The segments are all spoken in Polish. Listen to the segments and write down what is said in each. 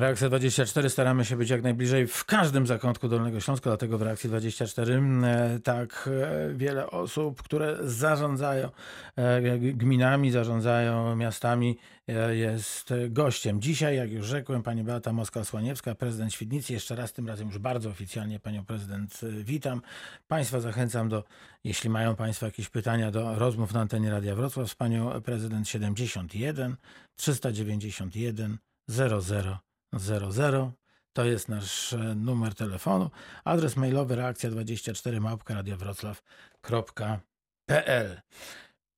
Reakcja 24 staramy się być jak najbliżej w każdym zakątku Dolnego Śląska, dlatego w Reakcji 24 e, tak e, wiele osób, które zarządzają e, gminami, zarządzają miastami jest gościem. Dzisiaj, jak już rzekłem, pani Beata Moskwa-Słaniewska, prezydent Świdnicy. Jeszcze raz, tym razem już bardzo oficjalnie panią prezydent witam. Państwa zachęcam do, jeśli mają państwo jakieś pytania, do rozmów na antenie Radia Wrocław z panią prezydent 71 391 00 00. To jest nasz e, numer telefonu. Adres mailowy reakcja24 małpka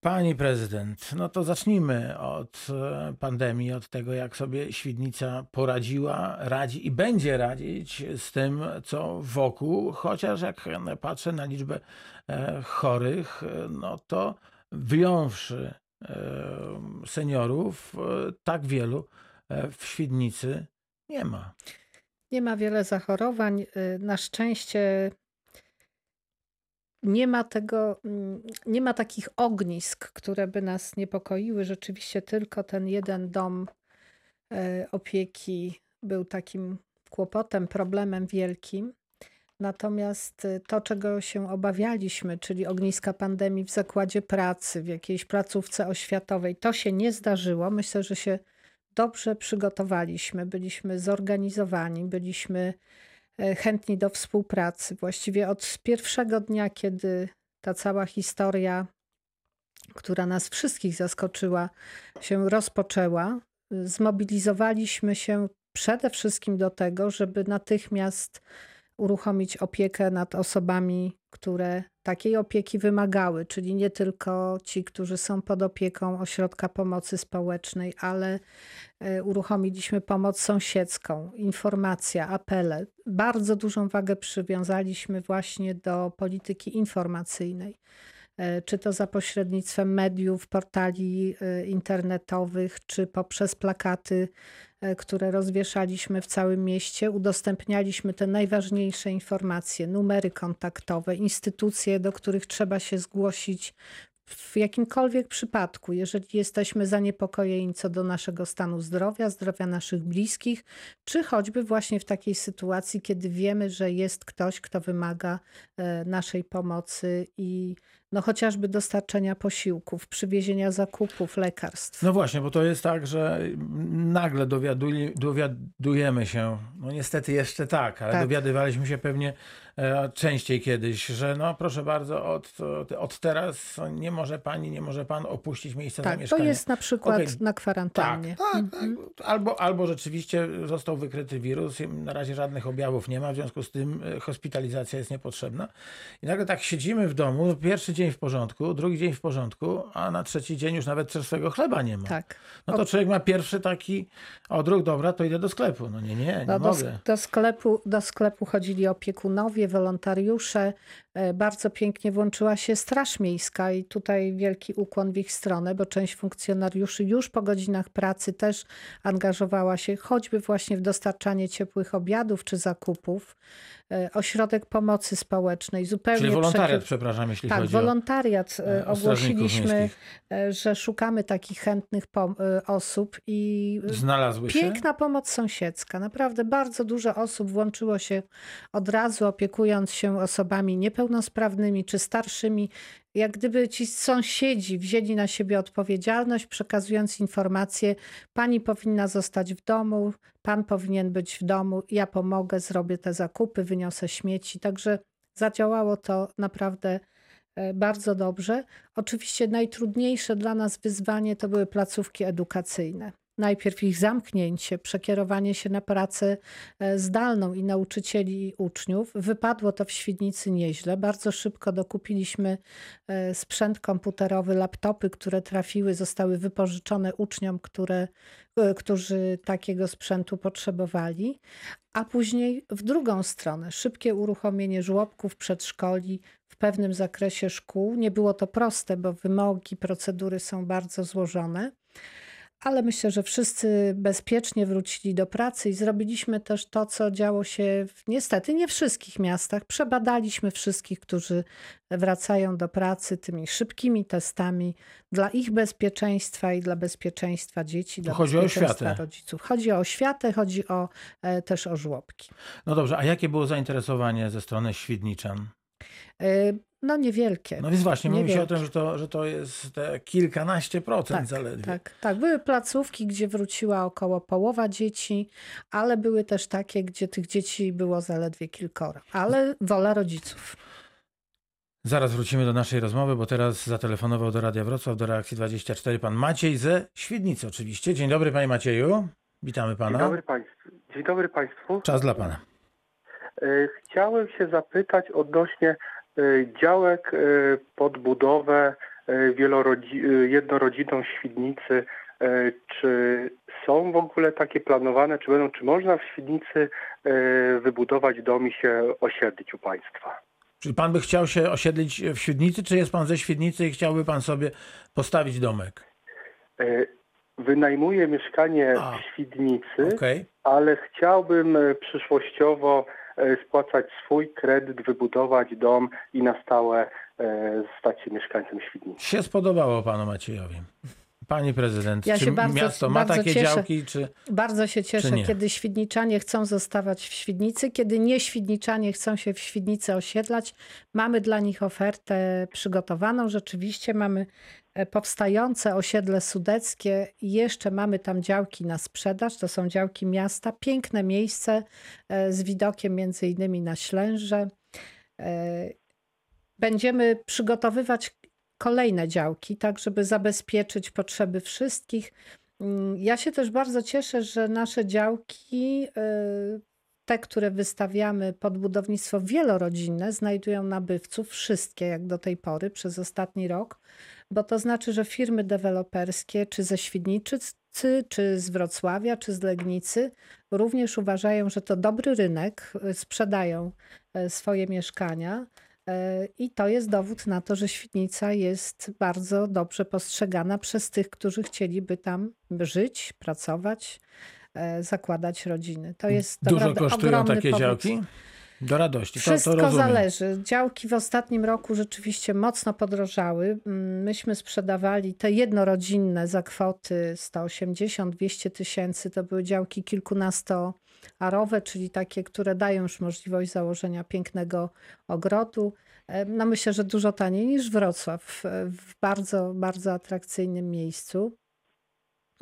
Pani prezydent, no to zacznijmy od e, pandemii, od tego, jak sobie Świdnica poradziła, radzi i będzie radzić z tym, co wokół. Chociaż jak patrzę na liczbę e, chorych, no to wyjąwszy seniorów, tak wielu w Świdnicy nie ma. Nie ma wiele zachorowań. Y, na szczęście nie ma tego, mm, nie ma takich ognisk, które by nas niepokoiły. Rzeczywiście tylko ten jeden dom y, opieki był takim kłopotem, problemem wielkim. Natomiast y, to, czego się obawialiśmy, czyli ogniska pandemii w zakładzie pracy, w jakiejś placówce oświatowej, to się nie zdarzyło. Myślę, że się dobrze przygotowaliśmy, byliśmy zorganizowani, byliśmy e, chętni do współpracy. Właściwie od pierwszego dnia, kiedy ta cała historia, która nas wszystkich zaskoczyła, się rozpoczęła, zmobilizowaliśmy się przede wszystkim do tego, żeby natychmiast uruchomić opiekę nad osobami, które takiej opieki wymagały, czyli nie tylko ci, którzy są pod opieką ośrodka pomocy społecznej, ale e, uruchomiliśmy pomoc sąsiedzką, informacja, apele. Bardzo dużą wagę przywiązaliśmy właśnie do polityki informacyjnej. E, czy to za pośrednictwem mediów, portali e, internetowych, czy poprzez plakaty E, które rozwieszaliśmy w całym mieście, udostępnialiśmy te najważniejsze informacje, numery kontaktowe, instytucje, do których trzeba się zgłosić w jakimkolwiek przypadku, jeżeli jesteśmy zaniepokojeni co do naszego stanu zdrowia, zdrowia naszych bliskich, czy choćby właśnie w takiej sytuacji, kiedy wiemy, że jest ktoś, kto wymaga e, naszej pomocy i no chociażby dostarczenia posiłków, przywiezienia zakupów, lekarstw. No właśnie, bo to jest tak, że nagle dowiadujemy się, no niestety jeszcze tak, ale tak. dowiadywaliśmy się pewnie częściej kiedyś, że no proszę bardzo, od, od teraz nie może pani, nie może pan opuścić miejsca tak, zamieszkania. to jest na przykład okay. na kwarantannie. Tak, tak, tak. Mhm. Albo, albo rzeczywiście został wykryty wirus, na razie żadnych objawów nie ma, w związku z tym e, hospitalizacja jest niepotrzebna. I nagle tak siedzimy w domu, pierwszy dzień dzień w porządku, drugi dzień w porządku, a na trzeci dzień już nawet czerstwego chleba nie ma. Tak. No to człowiek ma pierwszy taki odruch, dobra, to idę do sklepu. No nie, nie, nie no mogę. Do, do, sklepu, do sklepu chodzili opiekunowie, wolontariusze. E, bardzo pięknie włączyła się Straż Miejska i tutaj wielki ukłon w ich stronę, bo część funkcjonariuszy już po godzinach pracy też angażowała się choćby właśnie w dostarczanie ciepłych obiadów czy zakupów. E, ośrodek Pomocy Społecznej. Zupełnie Czyli wolontariat, przepraszam, jeśli tak, chodzi wolontariat. o e, Ogłosiliśmy, e, że szukamy takich chętnych osób i Znalazły się? piękna pomoc sąsiedzka. Naprawdę bardzo dużo osób włączyło się od razu, opiekując się osobami niepełnosprawnymi czy starszymi jak gdyby ci sąsiedzi wzięli na siebie odpowiedzialność, przekazując informację: Pani powinna zostać w domu, pan powinien być w domu, ja pomogę, zrobię te zakupy, wyniosę śmieci. Także zadziałało to naprawdę e, bardzo dobrze. Oczywiście najtrudniejsze dla nas wyzwanie to były placówki edukacyjne najpierw ich zamknięcie, przekierowanie się na pracę e, zdalną i nauczycieli i uczniów. Wypadło to w Świdnicy nieźle. Bardzo szybko dokupiliśmy e, sprzęt komputerowy, laptopy, które trafiły, zostały wypożyczone uczniom, które, e, którzy takiego sprzętu potrzebowali. A później w drugą stronę, szybkie uruchomienie żłobków, przedszkoli, w pewnym zakresie szkół. Nie było to proste, bo wymogi, procedury są bardzo złożone ale myślę, że wszyscy bezpiecznie wrócili do pracy i zrobiliśmy też to, co działo się w, niestety nie wszystkich miastach. Przebadaliśmy wszystkich, którzy wracają do pracy tymi szybkimi testami dla ich bezpieczeństwa i dla bezpieczeństwa dzieci, dla chodzi o bezpieczeństwa oświatę. rodziców. Chodzi o oświatę, chodzi o, e, też o żłobki. No dobrze, a jakie było zainteresowanie ze strony Świdniczan? E, no niewielkie. No więc właśnie, mówi się o Niewielkie. tym, że to, że to jest te kilkanaście procent Tak, zaledwie. tak, tak. Były placówki, gdzie wróciła około połowa dzieci, ale były też takie, gdzie tych dzieci było zaledwie kilkoro. Ale wola rodziców. Zaraz wrócimy do naszej rozmowy, bo teraz zatelefonował do Radia Wrocław, do Reakcji 24 pan Maciej ze Świdnicy oczywiście. Dzień dobry panie Macieju, witamy pana. Dzień dobry państwu. Dzień dobry państwu. Czas dla pana. E, Chciałem się zapytać odnośnie działek e, pod budowę e, jednorodzinną w Świdnicy. Czy są w ogóle takie planowane, czy będą, czy można w Świdnicy wybudować dom i się osiedlić u państwa? Czy pan by chciał się osiedlić w Świdnicy, czy jest pan ze Świdnicy i chciałby pan sobie postawić domek? Wynajmuję mieszkanie A. w Świdnicy, Okej. ale chciałbym przyszłościowo spłacać swój kredyt, wybudować dom i na stałe e, stać się mieszkańcem Świdnicy. Się spodobało panu Maciejowi. Pani prezydent, Ja czy się bardzo- miasto ma bardzo takie cieszę. działki, czy... Bardzo się cieszę, nie? kiedy świdniczanie chcą zostawać w Świdnicy, kiedy nie świdniczanie chcą się w Świdnicy osiedlać. Mamy dla nich ofertę przygotowaną. Rzeczywiście mamy e, powstające osiedle sudeckie jeszcze mamy tam działki na sprzedaż. To są działki miasta. Piękne miejsce e, z widokiem między innymi na Ślęże. E, Będziemy przygotowywać kolejne działki, tak żeby zabezpieczyć potrzeby wszystkich. Mm, Ja się też bardzo cieszę, że nasze działki, y, te, które wystawiamy pod budownictwo wielorodzinne, znajdują nabywców, wszystkie jak do tej pory przez ostatni rok, bo to znaczy, że firmy deweloperskie, czy ze Świdnicy, czy z Wrocławia, czy z Legnicy, również uważają, że to dobry rynek, y, sprzedają y, swoje mieszkania. E, I to jest dowód na to, że Świdnica jest bardzo dobrze postrzegana przez tych, którzy chcieliby tam żyć, pracować, zakładać rodziny. To jest Dużo naprawdę kosztują takie powód. działki? Do radości, to, to Wszystko rozumiem. zależy. Działki w ostatnim roku rzeczywiście mocno podrożały. Mm, Myśmy sprzedawali te jednorodzinne za kwoty 180-200 tysięcy. To były działki kilkunastoarowe, czyli takie, które dają już możliwość założenia pięknego ogrodu. E, No myślę, że dużo taniej niż Wrocław, w bardzo, bardzo atrakcyjnym miejscu.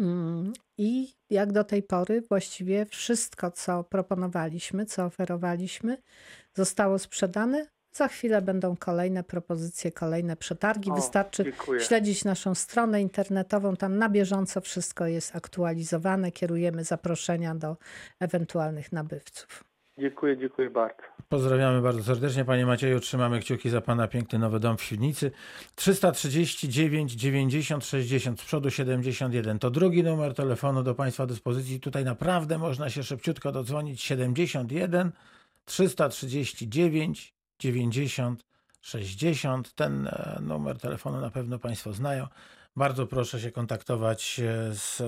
Mm, I jak do tej pory właściwie wszystko, co proponowaliśmy, co oferowaliśmy, zostało sprzedane. Za chwilę będą kolejne propozycje, kolejne przetargi. O, Wystarczy dziękuję. śledzić naszą stronę internetową. Tam na bieżąco wszystko jest aktualizowane. Kierujemy zaproszenia do ewentualnych nabywców. Dziękuję, dziękuję bardzo. Pozdrawiamy bardzo serdecznie. Panie Macieju, trzymamy kciuki za Pana piękny nowy dom w Świdnicy. 339 90 60, z przodu 71. To drugi numer telefonu do Państwa dyspozycji. Tutaj naprawdę można się szybciutko dodzwonić. 71 339 90 60. Ten e, numer telefonu na pewno Państwo znają. Bardzo proszę się kontaktować e, z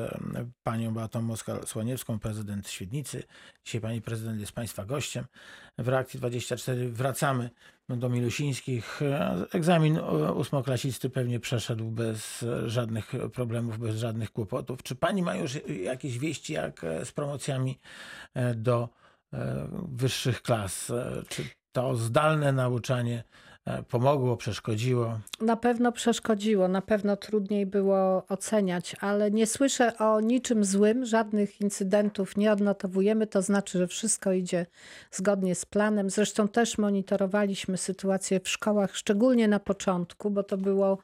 panią Beatą Moskal-Słoniewską, prezydent Świdnicy. Dzisiaj pani prezydent jest państwa gościem. W reakcji 24 wracamy do Milusińskich. E, Egzamin ósmoklasisty pewnie przeszedł bez żadnych problemów, bez żadnych kłopotów. Czy pani ma już jakieś wieści jak z promocjami do wyższych klas? Czy to zdalne nauczanie pomogło, przeszkodziło? Na pewno przeszkodziło, na pewno trudniej było oceniać, ale nie słyszę o niczym złym, żadnych incydentów nie odnotowujemy. To znaczy, że wszystko idzie zgodnie z planem. Zresztą też monitorowaliśmy sytuację w szkołach, szczególnie na początku, bo to było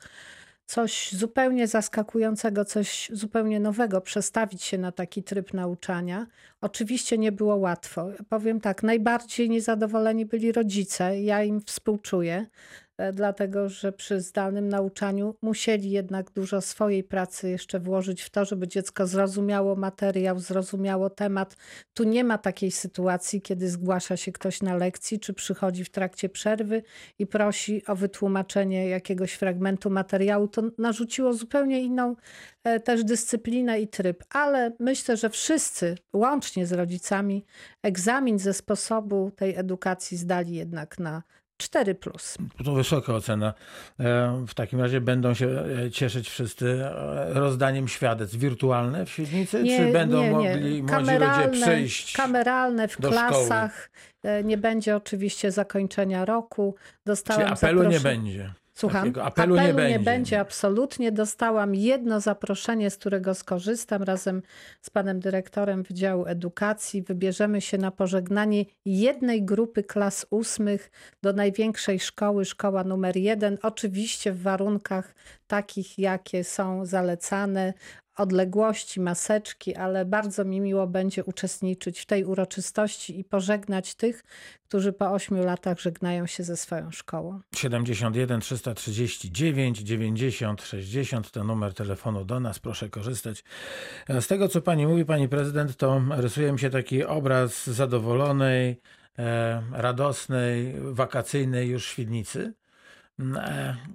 coś zupełnie zaskakującego, coś zupełnie nowego, przestawić się na taki tryb nauczania. Oczywiście nie było łatwo. Powiem tak, najbardziej niezadowoleni byli rodzice. Ja im współczuję. E, dlatego że przy zdalnym nauczaniu musieli jednak dużo swojej pracy jeszcze włożyć w to, żeby dziecko zrozumiało materiał, zrozumiało temat. Tu nie ma takiej sytuacji, kiedy zgłasza się ktoś na lekcji, czy przychodzi w trakcie przerwy i prosi o wytłumaczenie jakiegoś fragmentu materiału. To narzuciło zupełnie inną e, też dyscyplinę i tryb, ale myślę, że wszyscy, łącznie z rodzicami, egzamin ze sposobu tej edukacji zdali jednak na 4. To wysoka ocena. E, w takim razie będą się e, cieszyć wszyscy e, rozdaniem świadectw wirtualne w Świdnicy? Nie, czy będą nie, nie. mogli młodzi ludzie przyjść? Kameralne w klasach. Szkoły? Nie będzie oczywiście zakończenia roku. Dostałem Czyli apelu nie będzie. Słucham? Takiego apelu, apelu nie, będzie. nie będzie. absolutnie. Dostałam jedno zaproszenie, z którego skorzystam razem z panem dyrektorem Wydziału Edukacji. Wybierzemy się na pożegnanie jednej grupy klas ósmych do największej szkoły, szkoła numer jeden. Oczywiście w warunkach takich, jakie są zalecane odległości, maseczki, ale bardzo mi miło będzie uczestniczyć w tej uroczystości i pożegnać tych, którzy po ośmiu latach żegnają się ze swoją szkołą. 71 339 90 60 to numer telefonu do nas, proszę korzystać. Z tego, co pani mówi, pani prezydent, to rysuje mi się taki obraz zadowolonej, e, radosnej, wakacyjnej już Świdnicy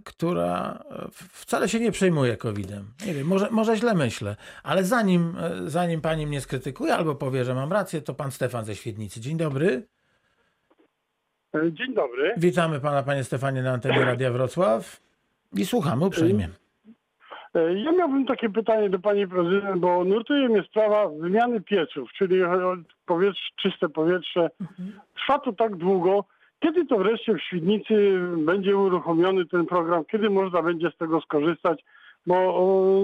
która wcale się nie przejmuje COVID-em. Nie wiem, może, może źle myślę, ale zanim, e, zanim pani mnie skrytykuje albo powie, że mam rację, to pan Stefan ze Świetnicy. Dzień dobry. E, dzień dobry. Witamy pana, panie Stefanie, na antenie Radia Wrocław i słuchamy uprzejmie. Ja miałbym takie pytanie do pani prezydent, bo nurtuje mnie sprawa wymiany pieców, czyli powietrze, czyste powietrze. Mhm. Trwa to tak długo, kiedy to wreszcie w Świdnicy będzie uruchomiony ten program? Kiedy można będzie z tego skorzystać? Bo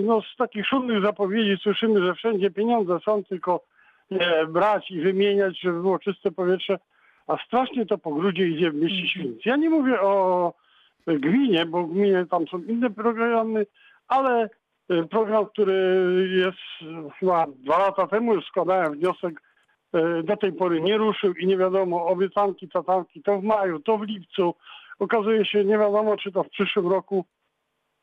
no, z takich szumnych zapowiedzi słyszymy, że wszędzie pieniądze są, tylko je brać i wymieniać, żeby było czyste powietrze, a strasznie to po grudzie idzie w mieście mhm. Świdnicy. Ja nie mówię o gminie, bo w gminie tam są inne programy, ale e, program, który jest chyba dwa lata temu już składałem wniosek E, do tej pory nie ruszył i nie wiadomo, obiecanki, tatanki, to w maju, to w lipcu. Okazuje się, nie wiadomo, czy to w przyszłym roku.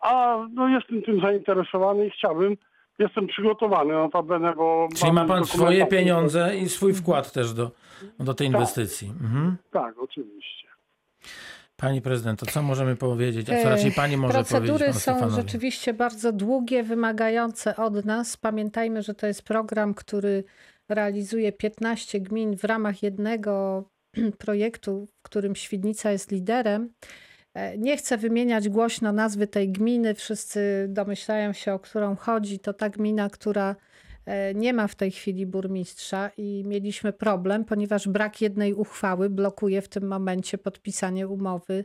A no, jestem tym zainteresowany i chciałbym, jestem przygotowany notabene, bo... Czyli ma pan swoje pieniądze i swój wkład też do, do tej tak. inwestycji. Mhm. Tak, oczywiście. Pani prezydent, to co możemy powiedzieć, a co raczej pani może Procedury powiedzieć Procedury są rzeczywiście bardzo długie, wymagające od nas. Pamiętajmy, że to jest program, który realizuje 15 gmin w ramach jednego projektu, w którym Świdnica jest liderem. E, nie chcę wymieniać głośno nazwy tej gminy, wszyscy domyślają się, o którą chodzi. To ta gmina, która e, nie ma w tej chwili burmistrza i mieliśmy problem, ponieważ brak jednej uchwały blokuje w tym momencie podpisanie umowy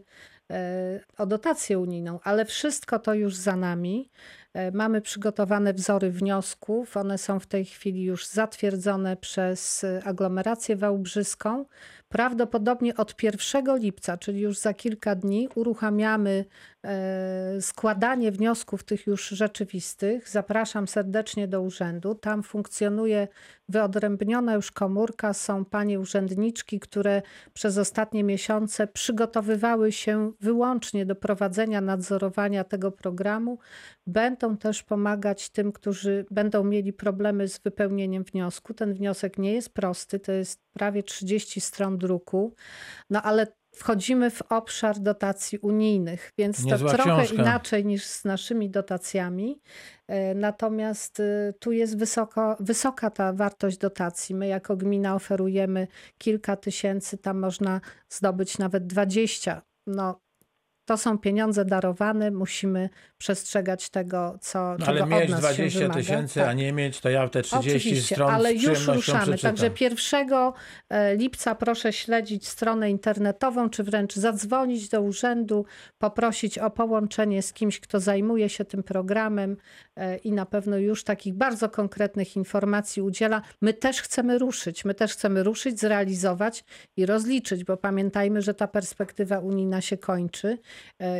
e, o dotację unijną, ale wszystko to już za nami. E, mamy przygotowane wzory wniosków. One są w tej chwili już zatwierdzone przez aglomerację wałbrzyską. Prawdopodobnie od 1 lipca, czyli już za kilka dni, uruchamiamy e, składanie wniosków tych już rzeczywistych. Zapraszam serdecznie do urzędu. Tam funkcjonuje wyodrębniona już komórka. Są panie urzędniczki, które przez ostatnie miesiące przygotowywały się wyłącznie do prowadzenia nadzorowania tego programu. Będą też pomagać tym, którzy będą mieli problemy z wypełnieniem wniosku. Ten wniosek nie jest prosty, to jest prawie 30 stron druku, no ale wchodzimy w obszar dotacji unijnych, więc Niezła to trochę książka. inaczej niż z naszymi dotacjami. E, natomiast e, tu jest wysoko, wysoka ta wartość dotacji. My jako gmina oferujemy kilka tysięcy, tam można zdobyć nawet 20. No, to są pieniądze darowane, musimy przestrzegać tego, co no, Ale mieć 20 tysięcy, tak. a nie mieć, to ja te 30 Oczywiście, stron ale już ruszamy. Także 1 e, lipca proszę śledzić stronę internetową, czy wręcz zadzwonić do urzędu, poprosić o połączenie z kimś, kto zajmuje się tym programem e, i na pewno już takich bardzo konkretnych informacji udziela. My też chcemy ruszyć, my też chcemy ruszyć, zrealizować i rozliczyć, bo pamiętajmy, że ta perspektywa unijna się kończy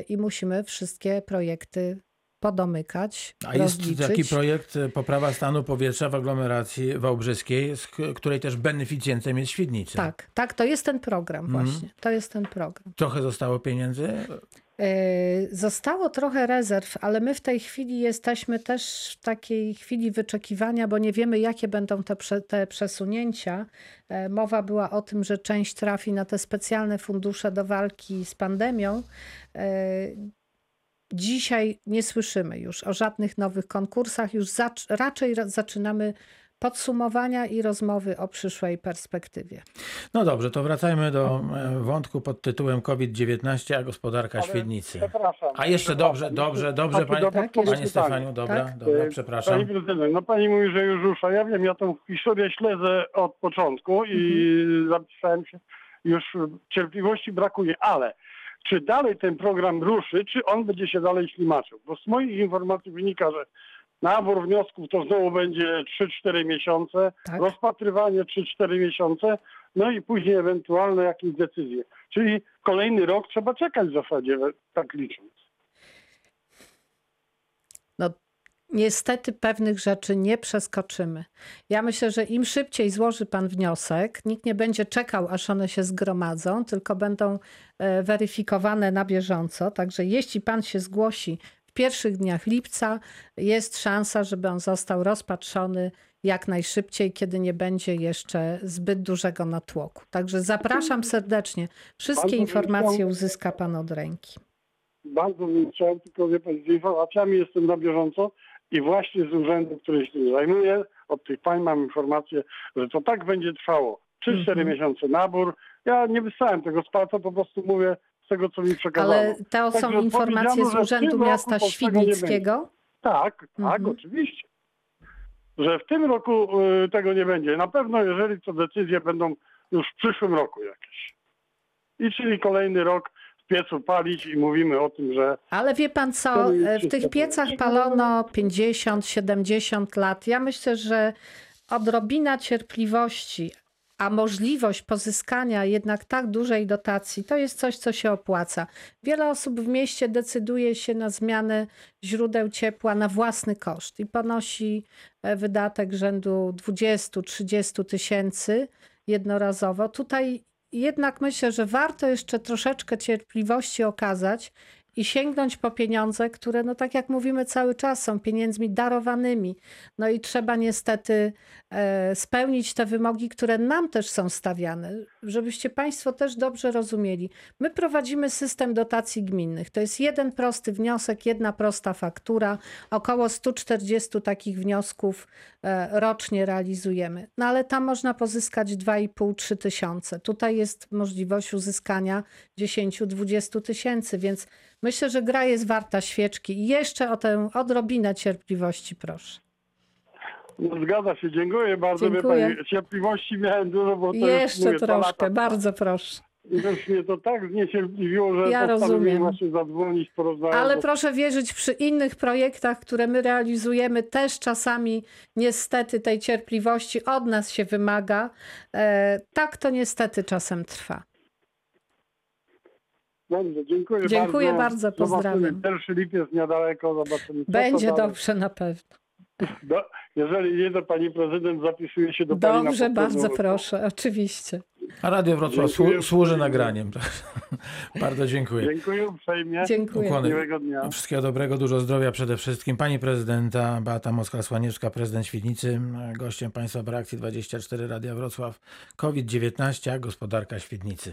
i musimy wszystkie projekty podomykać. A jest taki projekt e, poprawa stanu powietrza w aglomeracji wałbrzyskiej, z której też beneficjentem jest Świdnica. Tak, tak, to jest ten program mhm. właśnie. To jest ten program. Trochę zostało pieniędzy? E, Zostało trochę rezerw, ale my w tej chwili jesteśmy też w takiej chwili wyczekiwania, bo nie wiemy, jakie będą te, te przesunięcia. E, Mowa była o tym, że część trafi na te specjalne fundusze do walki z pandemią. E, Dzisiaj nie słyszymy już o żadnych nowych konkursach, już zac- raczej ra- zaczynamy podsumowania i rozmowy o przyszłej perspektywie. No dobrze, to wracajmy do e, wątku pod tytułem COVID-19, a gospodarka Ale Świdnicy. Przepraszam. A jeszcze dobrze, dobrze, dobrze, panie, dodatkowe Tak, panie pytanie. Stefaniu, dobra, Tak. dobra, przepraszam. Pani prezydent, no pani mówi, że już rusza. Ja wiem, ja tą historię śledzę od początku i Mhm. zapisałem się. Już cierpliwości brakuje, ale czy dalej ten program ruszy, czy on będzie się dalej ślimaczył? Bo z moich informacji wynika, że nabór wniosków to znowu będzie 3-4 miesiące, Tak. rozpatrywanie 3-4 miesiące, no i później ewentualne jakieś decyzje. Czyli kolejny rok trzeba czekać w zasadzie, tak licząc. No, niestety pewnych rzeczy nie przeskoczymy. Ja myślę, że im szybciej złoży pan wniosek, nikt nie będzie czekał, aż one się zgromadzą, tylko będą e, weryfikowane na bieżąco. Także jeśli pan się zgłosi w pierwszych dniach lipca, jest szansa, żeby on został rozpatrzony jak najszybciej, kiedy nie będzie jeszcze zbyt dużego natłoku. Także zapraszam serdecznie. Wszystkie informacje uzyska pan od ręki. Bardzo bym chciał, tylko wie pan, z informacjami jestem na bieżąco i właśnie z urzędu, który się tym zajmuje, od tych pań mam informację, że to tak będzie trwało. 3-4 Mhm. miesiące nabór. Ja nie wysłałem tego z palca, po prostu mówię tego, co mi przekazano. Ale to Także są informacje powiedziano, z Urzędu Miasta Świdnickiego. Tak, tak, Mhm. oczywiście. Że w tym roku y, tego nie będzie. Na pewno, jeżeli to decyzje będą już w przyszłym roku jakieś. I czyli kolejny rok w piecu palić i mówimy o tym, że Ale wie pan co, e, w tych piecach palono 50, 70 lat. Ja myślę, że odrobina cierpliwości, a możliwość pozyskania jednak tak dużej dotacji, to jest coś, co się opłaca. Wiele osób w mieście decyduje się na zmianę źródeł ciepła na własny koszt i ponosi e, wydatek rzędu 20-30 tysięcy jednorazowo. Tutaj jednak myślę, że warto jeszcze troszeczkę cierpliwości okazać i sięgnąć po pieniądze, które, no tak jak mówimy cały czas, są pieniędzmi darowanymi. No i trzeba niestety e, spełnić te wymogi, które nam też są stawiane, żebyście Państwo też dobrze rozumieli. My prowadzimy system dotacji gminnych. To jest jeden prosty wniosek, jedna prosta faktura. Około 140 takich wniosków e, rocznie realizujemy. No ale tam można pozyskać 2,5-3 tysiące. Tutaj jest możliwość uzyskania 10-20 tysięcy, więc myślę, że gra jest warta świeczki. I jeszcze o tę odrobinę cierpliwości proszę. No, zgadza się. Dziękuję bardzo. Dziękuję. pani, cierpliwości miałem dużo, bo to Jeszcze już mówię, troszkę, lata. bardzo proszę. I już mnie to tak zniecierpliwiło, że Ja rozumiem. właśnie zadzwonić, porozmawiać. Ale bo- proszę wierzyć, przy innych projektach, które my realizujemy, też czasami niestety tej cierpliwości od nas się wymaga. E, tak to niestety czasem trwa. Dobrze, dziękuję, Dziękuję bardzo. bardzo, Zobaczymy. pozdrawiam. Pierwszy lipiec niedaleko, zobaczymy. Będzie dobrze na pewno. Do, jeżeli nie, to pani prezydent zapisuje się do pani na Dobrze, powtórną bardzo proszę, oczywiście. A Radio Wrocław Dziękuję słu- służy nagraniem. Bardzo dziękuję. Dziękuję uprzejmie. Dziękuję. Ukłony. Miłego dnia. Wszystkiego dobrego, dużo zdrowia przede wszystkim. Pani prezydenta Beata Moskwa-Słaniewska, prezydent Świdnicy, gościem Państwa w reakcji 24 Radia Wrocław. COVID-19, a gospodarka Świdnicy.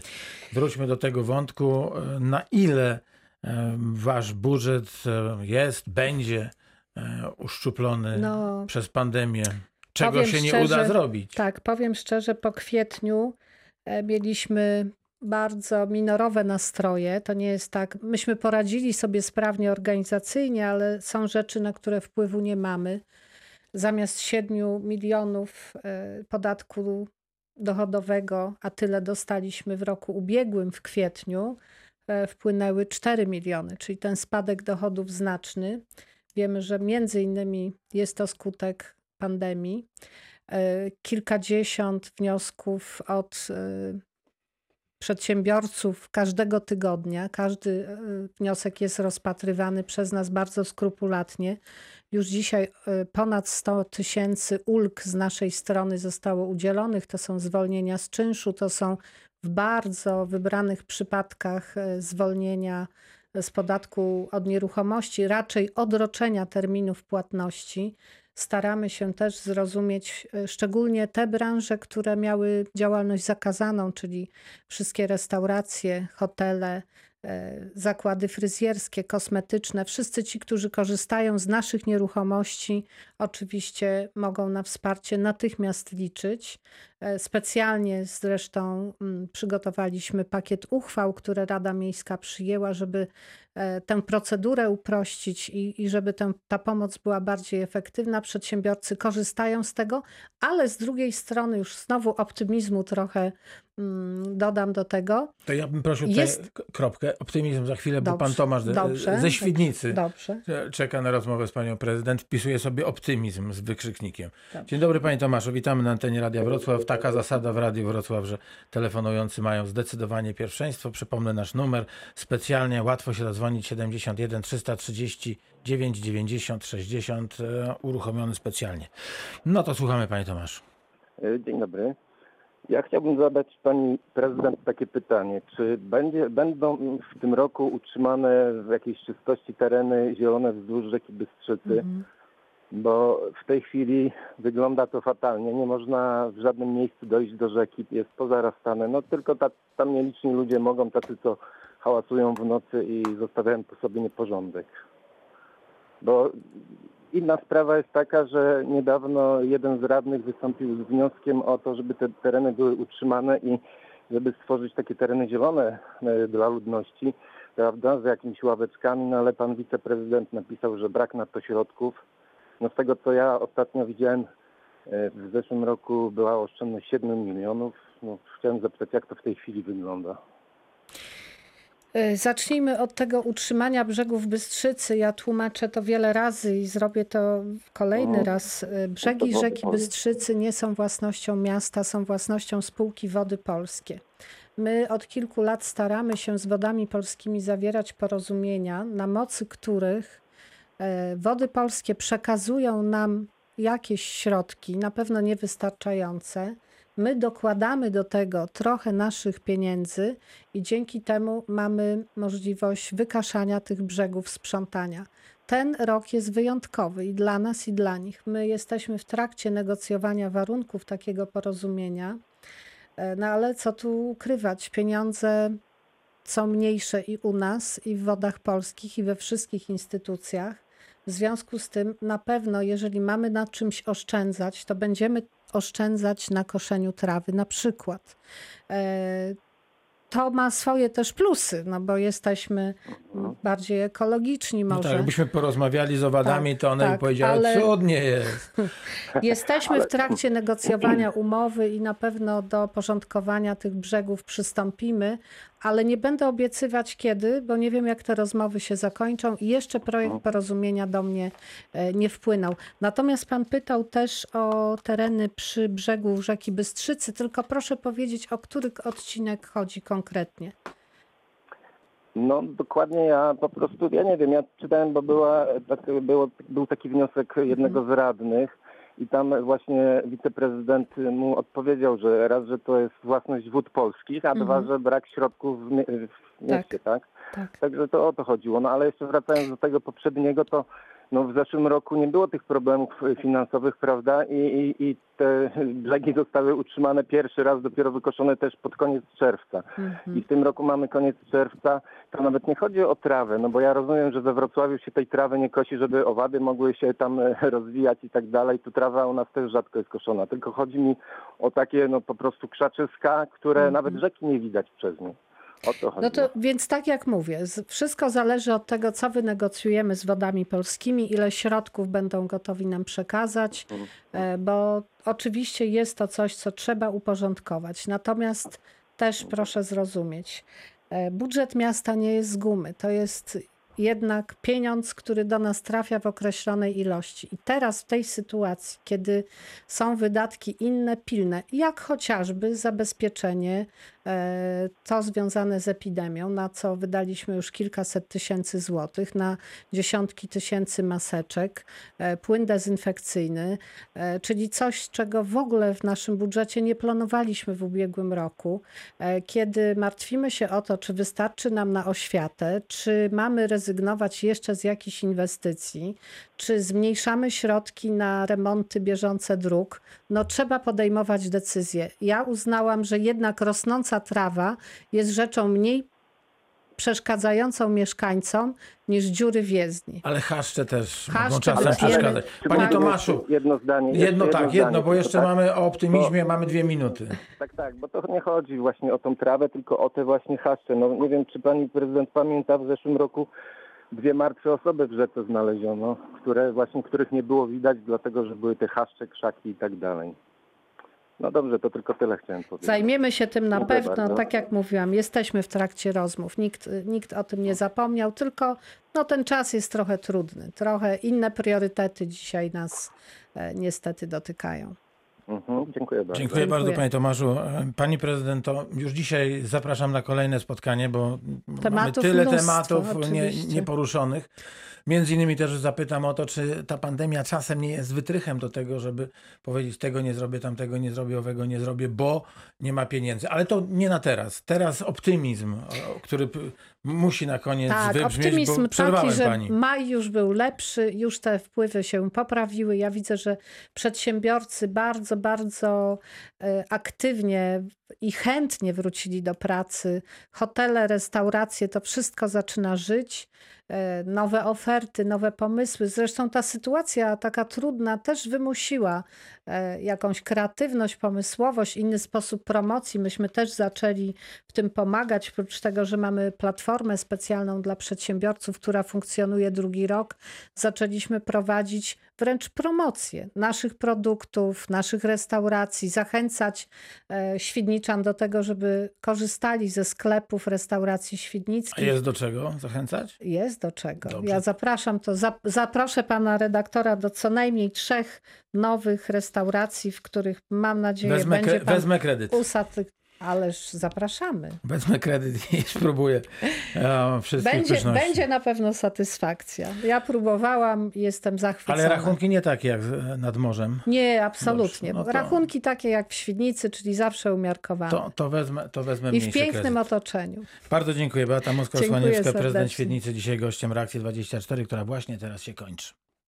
Wróćmy do tego wątku. Na ile e, wasz budżet e, jest, będzie uszczuplony No, przez pandemię? Czego się nie szczerze, uda zrobić? tak, powiem szczerze, po kwietniu e, mieliśmy bardzo minorowe nastroje. To nie jest tak. Myśmy poradzili sobie sprawnie organizacyjnie, ale są rzeczy, na które wpływu nie mamy. Zamiast 7 milionów e, podatku dochodowego, a tyle dostaliśmy w roku ubiegłym, w kwietniu, e, wpłynęły 4 miliony, czyli ten spadek dochodów znaczny. Wiemy, że między innymi jest to skutek pandemii. E, Kilkadziesiąt wniosków od e, przedsiębiorców każdego tygodnia. Każdy e, wniosek jest rozpatrywany przez nas bardzo skrupulatnie. Już dzisiaj ponad 100 tysięcy ulg z naszej strony zostało udzielonych. To są zwolnienia z czynszu, to są w bardzo wybranych przypadkach zwolnienia z podatku od nieruchomości, raczej odroczenia terminów płatności. Staramy się też zrozumieć e, szczególnie te branże, które miały działalność zakazaną, czyli wszystkie restauracje, hotele, zakłady fryzjerskie, kosmetyczne. Wszyscy ci, którzy korzystają z naszych nieruchomości, oczywiście mogą na wsparcie natychmiast liczyć. E, Specjalnie zresztą mm, przygotowaliśmy pakiet uchwał, które Rada Miejska przyjęła, żeby e, tę procedurę uprościć i, i żeby tę, ta pomoc była bardziej efektywna. Przedsiębiorcy korzystają z tego, ale z drugiej strony już znowu optymizmu trochę mm, dodam do tego. To ja bym prosił Jest- kropkę, optymizm za chwilę, bo Dobrze, pan Tomasz dobrze. ze Świdnicy Dobrze. czeka na rozmowę z panią prezydent, wpisuje sobie optymizm z wykrzyknikiem. Dzień dobry panie Tomaszu, witamy na antenie Radia Wrocław. Taka zasada w Radiu Wrocław, że telefonujący mają zdecydowanie pierwszeństwo. Przypomnę nasz numer. Specjalnie łatwo się zadzwonić 71 339 90 60 e, uruchomiony specjalnie. No to słuchamy panie Tomaszu. E, Dzień dobry. Ja chciałbym zadać pani prezydent takie pytanie. Czy będzie, będą w tym roku utrzymane w jakiejś czystości tereny zielone wzdłuż rzeki Bystrzycy? Mhm. Bo w tej chwili wygląda to fatalnie. Nie można w żadnym miejscu dojść do rzeki. Jest pozarastane. No tylko ta, tam nieliczni ludzie mogą, tacy co hałasują w nocy i zostawiają po sobie nieporządek. Bo inna sprawa jest taka, że niedawno jeden z radnych wystąpił z wnioskiem o to, żeby te tereny były utrzymane i żeby stworzyć takie tereny zielone e, dla ludności, prawda, z jakimiś ławeczkami, no ale pan wiceprezydent napisał, że brak na to środków. No z tego co ja ostatnio widziałem, e, w zeszłym roku była oszczędność 7 milionów. No, chciałem zapytać, jak to w tej chwili wygląda. Y, Zacznijmy od tego utrzymania brzegów Bystrzycy. Ja tłumaczę to wiele razy i zrobię to kolejny No. raz. Y, Brzegi rzeki. Bystrzycy nie są własnością miasta, są własnością spółki Wody Polskie. My od kilku lat staramy się z wodami polskimi zawierać porozumienia, na mocy których e, Wody Polskie przekazują nam jakieś środki, na pewno niewystarczające. My dokładamy do tego trochę naszych pieniędzy i dzięki temu mamy możliwość wykaszania tych brzegów, sprzątania. Ten rok jest wyjątkowy i dla nas, i dla nich. My jesteśmy w trakcie negocjowania warunków takiego porozumienia. E, No ale co tu ukrywać? Pieniądze są mniejsze i u nas, i w wodach polskich, i we wszystkich instytucjach. W związku z tym, na pewno, jeżeli mamy na czymś oszczędzać, to będziemy oszczędzać na koszeniu trawy, na przykład. E, To ma swoje też plusy, no bo jesteśmy bardziej ekologiczni No może. tak, jakbyśmy porozmawiali z owadami, Tak, to one by tak, powiedziały, ale- cudnie jest. Jesteśmy w trakcie negocjowania umowy i na pewno do porządkowania tych brzegów przystąpimy, ale nie będę obiecywać kiedy, bo nie wiem jak te rozmowy się zakończą i jeszcze projekt porozumienia do mnie e, nie wpłynął. Natomiast pan pytał też o tereny przy brzegu rzeki Bystrzycy, tylko proszę powiedzieć, o który odcinek chodzi konkretnie. No dokładnie ja po prostu, ja nie wiem, ja czytałem, bo była, tak, było, był taki wniosek jednego z radnych i tam właśnie wiceprezydent mu odpowiedział, że raz, że to jest własność wód polskich, a dwa, że brak środków w, mie- w mieście, tak? Tak. Także to o to chodziło. No ale jeszcze wracając do tego poprzedniego, to no, w zeszłym roku nie było tych problemów y, finansowych, prawda? I, i, I te brzegi zostały utrzymane pierwszy raz, dopiero wykoszone też pod koniec czerwca. I w tym roku mamy koniec czerwca. To nawet nie chodzi o trawę, no bo ja rozumiem, że we Wrocławiu się tej trawy nie kosi, żeby owady mogły się tam e, rozwijać i tak dalej. Tu trawa u nas też rzadko jest koszona. Tylko chodzi mi o takie no po prostu krzaczyska, które nawet rzeki nie widać przez nie. O to chodzi. No to więc tak jak mówię, wszystko zależy od tego, co wynegocjujemy z wodami polskimi, ile środków będą gotowi nam przekazać, e, bo oczywiście jest to coś, co trzeba uporządkować. Natomiast też proszę zrozumieć, e, budżet miasta nie jest z gumy. To jest jednak pieniądz, który do nas trafia w określonej ilości. I teraz w tej sytuacji, kiedy są wydatki inne, pilne, jak chociażby zabezpieczenie to związane z epidemią, na co wydaliśmy już kilkaset tysięcy złotych, na dziesiątki tysięcy maseczek, e, płyn dezynfekcyjny, e, czyli coś, czego w ogóle w naszym budżecie nie planowaliśmy w ubiegłym roku. E, Kiedy martwimy się o to, czy wystarczy nam na oświatę, czy mamy rezygnować jeszcze z jakichś inwestycji, czy zmniejszamy środki na remonty bieżące dróg, no trzeba podejmować decyzje. Ja uznałam, że jednak rosnąca trawa jest rzeczą mniej przeszkadzającą mieszkańcom niż dziury w jezdni. Ale haszcze też mogą Haszcze czasem wiemy. przeszkadzać. Panie Tomaszu, Jedno zdanie. jedno tak, jedno, zdanie bo jeszcze tak? mamy o optymizmie, mamy dwie minuty. Tak, tak, bo to nie chodzi właśnie o tą trawę, tylko o te właśnie haszcze. No nie wiem, czy pani prezydent pamięta, w zeszłym roku dwie martwe osoby w rzece znaleziono, które właśnie, których nie było widać, dlatego że były te haszcze, krzaki i tak dalej. No dobrze, to tylko tyle chciałem powiedzieć. Zajmiemy się tym na Dziękuję pewno, bardzo. tak jak mówiłam, jesteśmy w trakcie rozmów. Nikt, nikt o tym nie zapomniał, tylko no, ten czas jest trochę trudny. Trochę inne priorytety dzisiaj nas e, niestety dotykają. Mhm, dziękuję bardzo. Dziękuję Dziękuję. bardzo Panie Tomaszu. Pani prezydent, to już dzisiaj zapraszam na kolejne spotkanie, bo Tematów mamy tyle mnóstwo, tematów nie, nieporuszonych. Między innymi też zapytam o to, czy ta pandemia czasem nie jest wytrychem do tego, żeby powiedzieć tego nie zrobię, tamtego nie zrobię, owego nie zrobię, bo nie ma pieniędzy. Ale to nie na teraz. Teraz optymizm, który musi na koniec Tak, wybrzmieć, optymizm bo taki, że Pani. maj już był lepszy, już te wpływy się poprawiły. Ja widzę, że przedsiębiorcy bardzo, bardzo e, aktywnie i chętnie wrócili do pracy. Hotele, restauracje, to wszystko zaczyna żyć. E, Nowe oferty, nowe pomysły. Zresztą ta sytuacja taka trudna też wymusiła jakąś kreatywność, pomysłowość, inny sposób promocji. Myśmy też zaczęli w tym pomagać, oprócz tego, że mamy platformę specjalną dla przedsiębiorców, która funkcjonuje drugi rok, zaczęliśmy prowadzić wręcz promocję naszych produktów, naszych restauracji, zachęcać e, Świdniczan do tego, żeby korzystali ze sklepów restauracji A świdnickich. jest do czego zachęcać? Jest do czego. Dobrze. Ja zapraszam to, zap, zaproszę pana redaktora do co najmniej trzech nowych restauracji, w których mam nadzieję Wezmę, będzie pan wezmę kredyt. usaty... Ależ zapraszamy. Wezmę kredyt i spróbuję e, wszystkich Będzie, pyszności. będzie na pewno satysfakcja. Ja próbowałam, jestem zachwycona. Ale rachunki nie takie jak e, nad morzem. Nie, absolutnie. Dobrze, no to- Rachunki takie jak w Świdnicy, czyli zawsze umiarkowane. To, to wezmę, to wezmę I w pięknym kredyt. otoczeniu. Bardzo dziękuję. Beata Moskwa-Słaniewska, prezydent. Świdnicy, dzisiaj gościem Reakcji 24, która właśnie teraz się kończy.